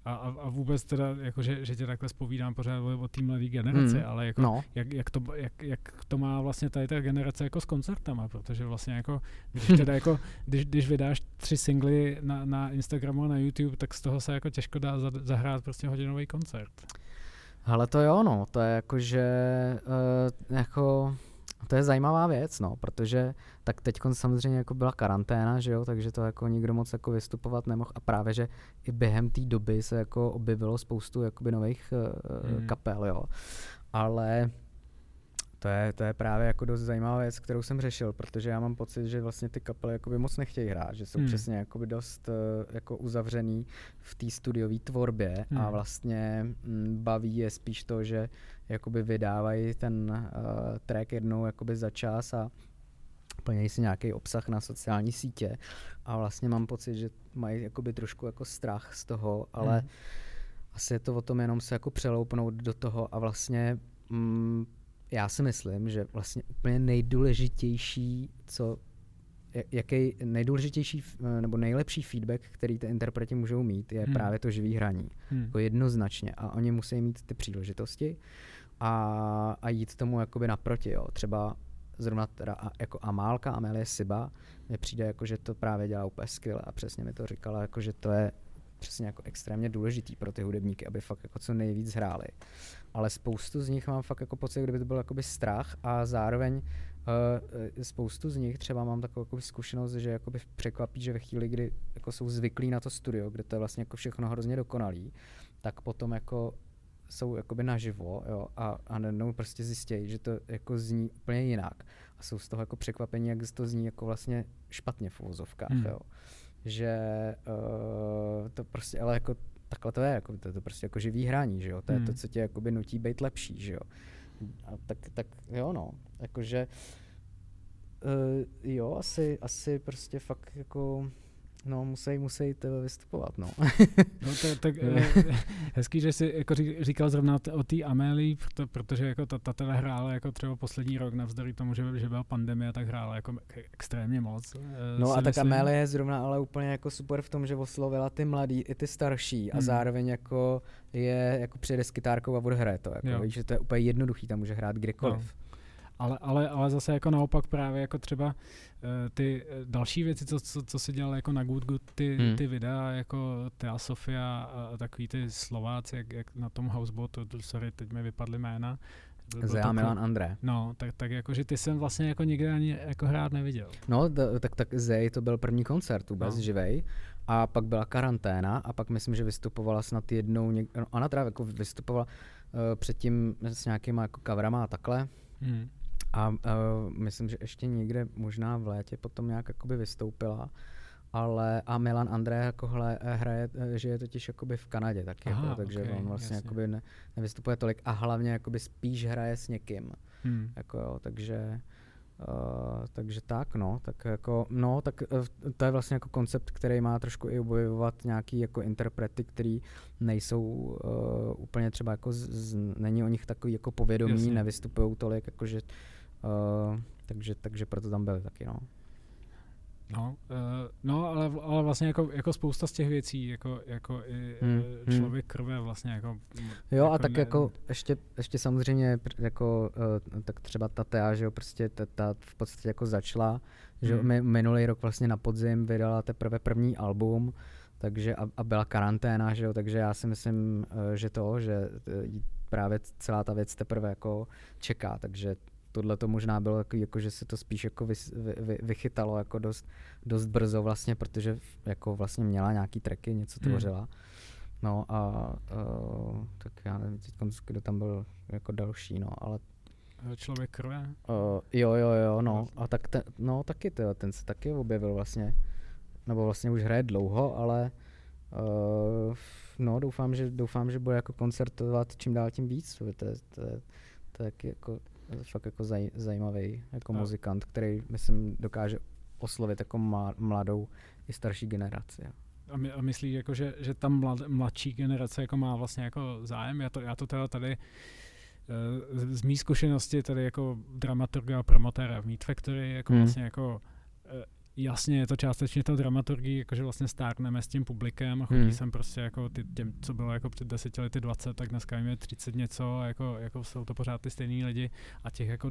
[SPEAKER 2] A, a, vůbec teda, jako že, že tě takhle spovídám pořád o té mladé generaci, hmm. ale jako, no. jak, jak, to, jak, jak to má vlastně tady ta generace jako s koncertama, protože vlastně jako, když teda jako, když, když vydáš tři singly na, na Instagramu a na YouTube, tak z toho se jako těžko dá zahrát prostě hodinový koncert.
[SPEAKER 3] Ale to jo, no, to je jako, že uh, jako to je zajímavá věc, no, protože tak teď samozřejmě jako byla karanténa, že jo, takže to jako nikdo moc jako vystupovat nemohl a právě, že i během té doby se jako objevilo spoustu jakoby nových uh, mm. kapel, jo. Ale to je, to je právě jako dost zajímavá věc, kterou jsem řešil, protože já mám pocit, že vlastně ty kapely jakoby moc nechtějí hrát, že jsou hmm. přesně jakoby dost uh, jako uzavřený v té studiové tvorbě hmm. a vlastně m, mm, baví je spíš to, že jakoby vydávají ten uh, track jednou jakoby za čas a plnějí si nějaký obsah na sociální sítě a vlastně mám pocit, že mají jakoby trošku jako strach z toho, ale hmm. asi je to o tom jenom se jako přeloupnout do toho a vlastně mm, já si myslím, že vlastně úplně nejdůležitější, co jaký nejdůležitější nebo nejlepší feedback, který ty interpreti můžou mít, je hmm. právě to živý hraní. Hmm. Jako jednoznačně. A oni musí mít ty příležitosti a, a jít tomu jakoby naproti. Jo. Třeba zrovna teda jako Amálka, Amelie Siba, mi přijde jako, že to právě dělá úplně skvěle a přesně mi to říkala, jako, že to je přesně jako extrémně důležitý pro ty hudebníky, aby fakt jako co nejvíc hráli. Ale spoustu z nich mám fakt jako pocit, kdyby to byl jakoby strach a zároveň uh, spoustu z nich třeba mám takovou jakoby zkušenost, že jakoby překvapí, že ve chvíli, kdy jako jsou zvyklí na to studio, kde to je vlastně jako všechno hrozně dokonalý, tak potom jako jsou jakoby naživo jo, a, a najednou prostě zjistějí, že to jako zní úplně jinak a jsou z toho jako překvapení, jak to zní jako vlastně špatně v uvozovkách, hmm. jo. Že uh, to prostě, ale jako takhle to je, jako, to je to prostě jako živý hraní, že jo, to je hmm. to, co tě jakoby nutí být lepší, že jo. A tak, tak jo no, jakože uh, jo, asi, asi prostě fakt jako No, musí, musí tebe vystupovat, no.
[SPEAKER 2] no to, tak eh, hezký, že jsi jako říkal zrovna o té Amélii, proto, protože jako ta, ta teda hrála jako třeba poslední rok, navzdory tomu, že, že byla pandemie, tak hrála jako extrémně moc.
[SPEAKER 3] Eh, no a tak myslím. Amélie je zrovna ale úplně jako super v tom, že oslovila ty mladý i ty starší a hmm. zároveň jako je, jako přijede s kytárkou a bude hraje to. Jako, víš, že to je úplně jednoduchý, tam může hrát kdykoliv. No.
[SPEAKER 2] Ale, ale, ale zase jako naopak právě jako třeba uh, ty eh, další věci, co, co, co si dělal jako na Good Good, ty, hmm. ty videa jako Thea Sofia a takový ty Slováci, jak, jak na tom houseboatu, sorry, teď mi vypadly jména.
[SPEAKER 3] Zea Milan André.
[SPEAKER 2] No, tak, tak jako, že ty jsem vlastně jako nikdy ani jako hrát neviděl.
[SPEAKER 3] No, d- tak, tak Zej to byl první koncert vůbec no. živej a pak byla karanténa a pak myslím, že vystupovala snad jednou, něk- no, ona teda jako vystupovala předtím s nějakýma jako coverama a takhle. Hmm. A uh, myslím, že ještě někde možná v létě potom nějak jakoby vystoupila. Ale a Milan André jako hle, hraje, že je totiž jakoby v Kanadě taky, Aha, jako, takže okay, on vlastně jakoby ne, nevystupuje tolik a hlavně jakoby spíš hraje s někým. Hmm. Jako jo, takže Uh, takže tak, no, tak jako, no, tak uh, to je vlastně jako koncept, který má trošku i objevovat nějaký jako interprety, který nejsou uh, úplně třeba jako, z, z, není o nich takový jako povědomí, nevystupují tolik, jakože, uh, takže, takže proto tam byli taky, no.
[SPEAKER 2] No, uh, no ale, ale vlastně jako, jako spousta z těch věcí, jako, jako i hmm, hmm. člověk krve vlastně jako...
[SPEAKER 3] Jo jako a tak ne, jako ještě, ještě samozřejmě jako uh, tak třeba ta Tea, že jo, prostě ta, ta v podstatě jako začala, že hmm. minulý rok vlastně na podzim vydala teprve první album, takže a, a byla karanténa, že jo, takže já si myslím, uh, že to, že právě celá ta věc teprve jako čeká, takže tohle to možná bylo takový, jako, že se to spíš jako vy, vy, vychytalo jako dost, dost brzo vlastně, protože jako vlastně měla nějaký tracky, něco hmm. tvořila. Hmm. No a uh, tak já nevím teď, kdo tam byl jako další, no, ale
[SPEAKER 2] eh, Člověk krve?
[SPEAKER 3] Uh, jo, jo, jo, no. A tak ten, no taky to, ten se taky objevil vlastně. Nebo vlastně už hraje dlouho, ale uh, no doufám, že doufám, že bude jako koncertovat čím dál tím víc. To je, to je, to je, to je jako fakt jako zaj, zajímavý jako a. muzikant, který myslím dokáže oslovit jako mladou i starší generaci.
[SPEAKER 2] A, my, a myslíš, jako, že, že ta mlad, mladší generace jako má vlastně jako zájem? Já to, já to teda tady uh, z mý zkušenosti tady jako dramaturga a promotéra v Meat Factory jako hmm. vlastně jako uh, jasně je to částečně to dramaturgii, jakože vlastně stárneme s tím publikem a chodí hmm. sem prostě jako ty, těm, co bylo jako před deseti lety 20, tak dneska jim je 30 něco a jako, jako jsou to pořád ty stejní lidi a těch jako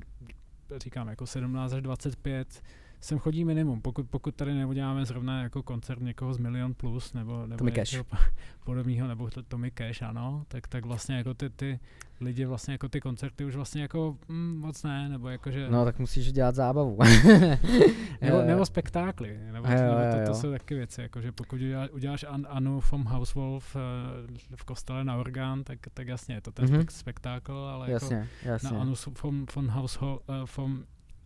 [SPEAKER 2] říkám jako 17 až 25 sem chodí minimum. Pokud, pokud tady neuděláme zrovna jako koncert někoho z Milion Plus nebo, nebo
[SPEAKER 3] něčeho
[SPEAKER 2] podobného, nebo to, Tommy Cash, ano, tak, tak vlastně jako ty, ty lidi vlastně jako ty koncerty už vlastně jako mm, moc ne, nebo jako že...
[SPEAKER 3] No tak musíš dělat zábavu.
[SPEAKER 2] nebo, nebo spektákly, nebo, jo, nebo to, to, jsou taky věci, jako že pokud uděláš, uděláš An, Anu from Housewolf uh, v kostele na orgán, tak, tak jasně je to ten mm-hmm. spektákl, ale
[SPEAKER 3] jasně,
[SPEAKER 2] jako
[SPEAKER 3] jasně.
[SPEAKER 2] na Anu from, from, house, uh, from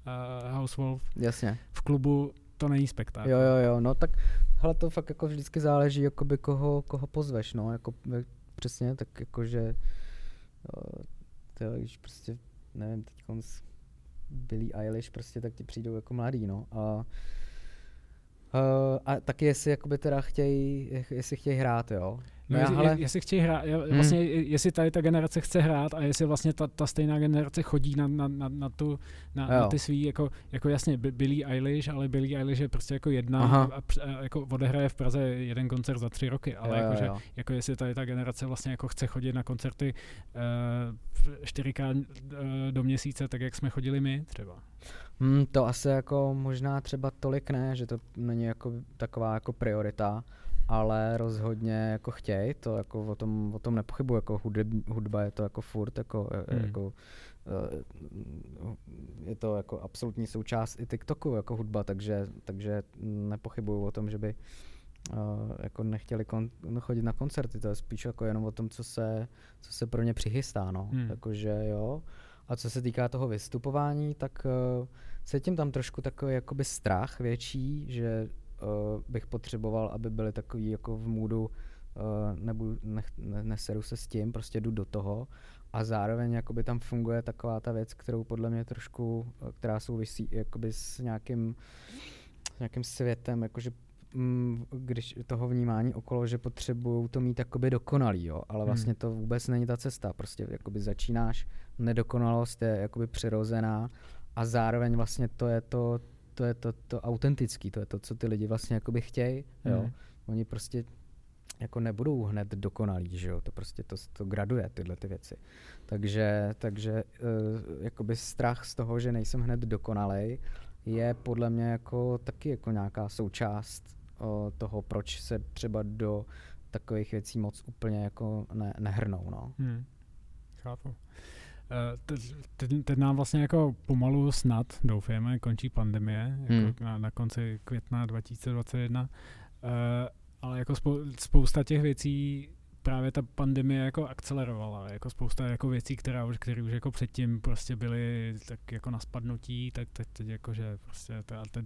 [SPEAKER 2] uh, House Wolf
[SPEAKER 3] Jasně.
[SPEAKER 2] v klubu, to není spektákl.
[SPEAKER 3] Jo, jo, jo, no tak hele, to fakt jako vždycky záleží, jakoby koho, koho pozveš, no, jako přesně, tak jakože to když prostě, nevím, teď Billy Eilish prostě, tak ti přijdou jako mladý, no, a Uh, a taky jestli jakoby teda chtějí, jestli chtějí hrát, jo.
[SPEAKER 2] No, já, ale... jestli chtějí hrát, hmm. vlastně, hmm. jestli tady ta generace chce hrát a jestli vlastně ta, ta stejná generace chodí na, na, na, na, tu, na, na ty svý, jako, jako jasně Billy Eilish, ale Billy Eilish je prostě jako jedna a, a, a, jako odehraje v Praze jeden koncert za tři roky, ale jo, jako, jo. Že, jako jestli tady ta generace vlastně jako chce chodit na koncerty uh, čtyřikrát uh, do měsíce, tak jak jsme chodili my třeba.
[SPEAKER 3] Hmm, to asi jako možná třeba tolik ne, že to není jako taková jako priorita, ale rozhodně jako chtěj, to jako o tom, o tom nepochybuji, jako hudeb, hudba je to jako furt, jako, hmm. jako eh, je to jako absolutní součást i TikToku jako hudba, takže, takže nepochybuju o tom, že by uh, jako nechtěli kon, chodit na koncerty, to je spíš jako jenom o tom, co se, co se pro ně přichystá, no. Hmm. Takže jo. A co se týká toho vystupování, tak uh, cítím tam trošku takový jakoby strach větší, že uh, bych potřeboval, aby byli takový jako v můdu, uh, nebudu, ne, ne, neseru se s tím, prostě jdu do toho. A zároveň jakoby tam funguje taková ta věc, kterou podle mě trošku, která souvisí jakoby s nějakým, s nějakým světem, jakože mm, když toho vnímání okolo, že potřebují to mít jakoby dokonalý, jo, ale hmm. vlastně to vůbec není ta cesta, prostě jakoby začínáš, nedokonalost je jakoby přirozená a zároveň vlastně to je to, to je to, to autentický, to je to, co ty lidi vlastně jakoby chtějí, jo. Mm. Oni prostě jako nebudou hned dokonalí, že jo, to prostě to, to graduje tyhle ty věci. Takže, takže uh, jakoby strach z toho, že nejsem hned dokonalej, je podle mě jako taky jako nějaká součást uh, toho, proč se třeba do takových věcí moc úplně jako ne, nehrnou, no. Hmm.
[SPEAKER 2] Chápu. Eh, teď, teď nám vlastně jako pomalu snad, doufujeme, končí pandemie, jako hmm. na, na konci května 2021, uh, eh, ale jako spou, spousta těch věcí právě ta pandemie jako akcelerovala, jako spousta jako věcí, která už, které už jako předtím prostě byly tak jako na spadnutí, tak teď, teď jako, že prostě to, ten,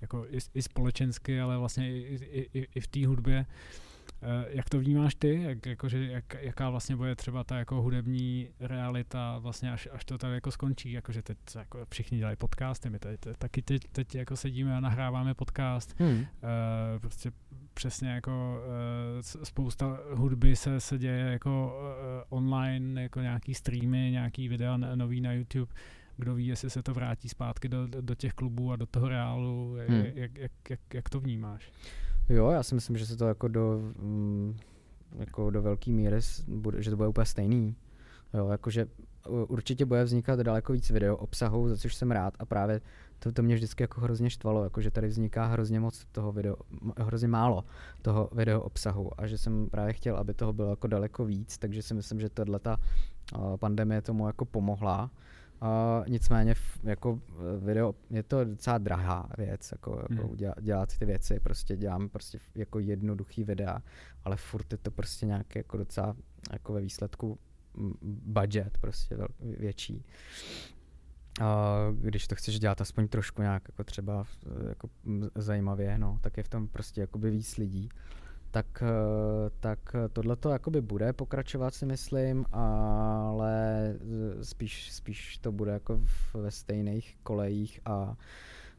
[SPEAKER 2] jako i, i společensky, ale vlastně i, i, i, v té hudbě, Eh, jak to vnímáš ty? Jak, jakože, jak, jaká vlastně bude třeba ta jako hudební realita vlastně až, až to tady jako skončí? Jakože teď jako všichni dělají podcasty, my tady taky teď, teď jako sedíme a nahráváme podcast. Hmm. Uh, prostě přesně jako uh, spousta hudby se, se děje jako uh, online, jako nějaký streamy, nějaký videa nový na YouTube kdo ví, jestli se to vrátí zpátky do, do těch klubů a do toho reálu, hmm. jak, jak, jak, jak to vnímáš?
[SPEAKER 3] Jo, já si myslím, že se to jako do, mm, jako do velké míry, bude, že to bude úplně stejný. Jo, jakože určitě bude vznikat daleko víc video obsahu, za což jsem rád a právě to, to mě vždycky jako hrozně štvalo, jakože tady vzniká hrozně moc toho video, hrozně málo toho video obsahu a že jsem právě chtěl, aby toho bylo jako daleko víc, takže si myslím, že tahle ta pandemie tomu jako pomohla Uh, nicméně jako video, je to docela drahá věc, jako, jako hmm. dělat, dělat ty věci, prostě dělám prostě jako jednoduchý videa, ale furt je to prostě nějaký jako docela jako ve výsledku budget prostě větší. Uh, když to chceš dělat aspoň trošku nějak jako třeba jako zajímavě, no, tak je v tom prostě jakoby víc lidí tak, eh, tak tohle to jakoby bude pokračovat si myslím, ale spíš, spíš to bude jako ve stejných kolejích a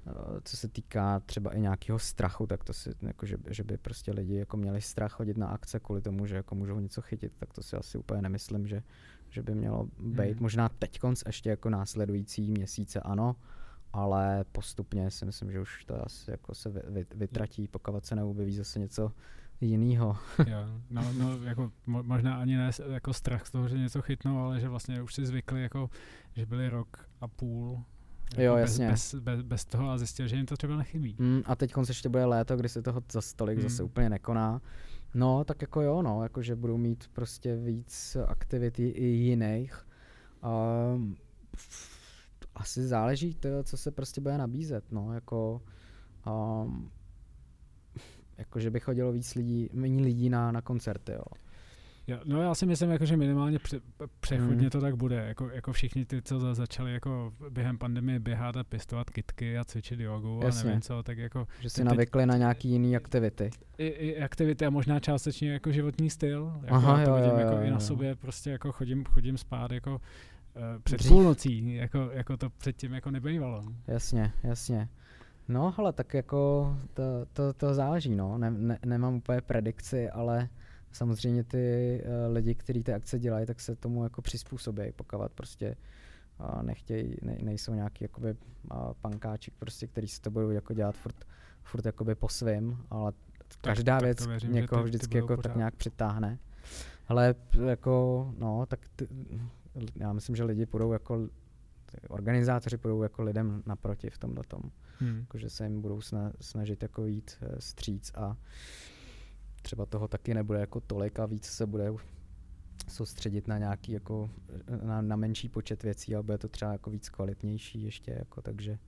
[SPEAKER 3] eh, co se týká třeba i nějakého strachu, tak to si, jako že, že by prostě lidi jako měli strach chodit na akce kvůli tomu, že jako můžou něco chytit, tak to si asi úplně nemyslím, že, že by mělo být. Hmm. Možná teď konc ještě jako následující měsíce ano, ale postupně si myslím, že už to asi jako se vytratí, pokud se neobjeví zase něco jinýho.
[SPEAKER 2] jo, no, no jako mo, možná ani ne jako strach z toho, že něco chytnou, ale že vlastně už si zvykli, jako, že byli rok a půl
[SPEAKER 3] jako jo, jasně.
[SPEAKER 2] Bez, bez, bez toho a zjistil, že jim to třeba nechybí.
[SPEAKER 3] Mm, a teď ještě bude léto, kdy se toho za stolik mm. zase úplně nekoná. No, tak jako jo, no, jako že budou mít prostě víc aktivity i jiných. Um, asi záleží to, co se prostě bude nabízet, no, jako um, jako že by chodilo víc lidí, méně lidí na, na koncerty, jo.
[SPEAKER 2] Jo, no já si myslím, jako, že minimálně pře- přechodně hmm. to tak bude. Jako, jako všichni ty, co za, začali jako během pandemie běhat a pěstovat kitky a cvičit jogu Jasně. a nevím co, tak jako...
[SPEAKER 3] Že si navykli na nějaký jiný aktivity.
[SPEAKER 2] I, I, aktivity a možná částečně jako životní styl. Jako Aha, jo, to vidím jo, jako jo, i na jo. sobě, prostě jako chodím, chodím spát jako uh, před Dřív. půlnocí, jako, jako to předtím jako nebejvalo.
[SPEAKER 3] Jasně, jasně. No, ale tak jako to, to, to záleží, no. Ne, ne, nemám úplně predikci, ale samozřejmě ty uh, lidi, kteří ty akce dělají, tak se tomu jako přizpůsobí, pokud prostě uh, nechtějí, ne, nejsou nějaký jakoby uh, pankáči, prostě, který si to budou jako dělat furt, furt jakoby po svém, ale každá tak, věc tak věřím, někoho ty, vždycky ty jako tak nějak přitáhne. Ale jako, no, tak ty, já myslím, že lidi půjdou jako, organizátoři půjdou jako lidem naproti v tomhle tom hmm. jako, že se jim budou snažit jako jít uh, stříc a třeba toho taky nebude jako tolik a víc se bude soustředit na nějaký jako na, na menší počet věcí a bude to třeba jako víc kvalitnější ještě jako takže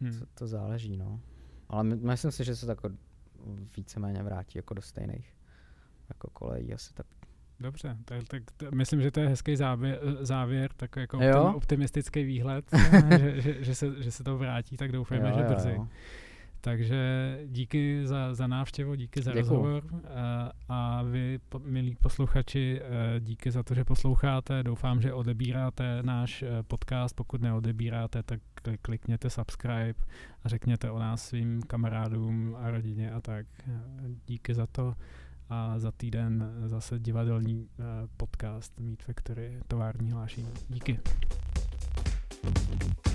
[SPEAKER 3] hmm. to, to záleží no. Ale my, myslím si, že se to jako víceméně vrátí jako do stejných jako kolejí asi tak
[SPEAKER 2] Dobře, tak, tak t- myslím, že to je hezký závěr, závěr tak jako jo? optimistický výhled, že, že, že, se, že se to vrátí, tak doufáme, jo, že brzy. Jo. Takže díky za, za návštěvu, díky za Děkuju. rozhovor a, a vy, po, milí posluchači, e, díky za to, že posloucháte. Doufám, že odebíráte náš e, podcast. Pokud neodebíráte, tak klikněte subscribe a řekněte o nás svým kamarádům a rodině a tak. Díky za to a za týden eh, zase divadelní eh, podcast Meet Factory tovární hlášení. Díky. thank you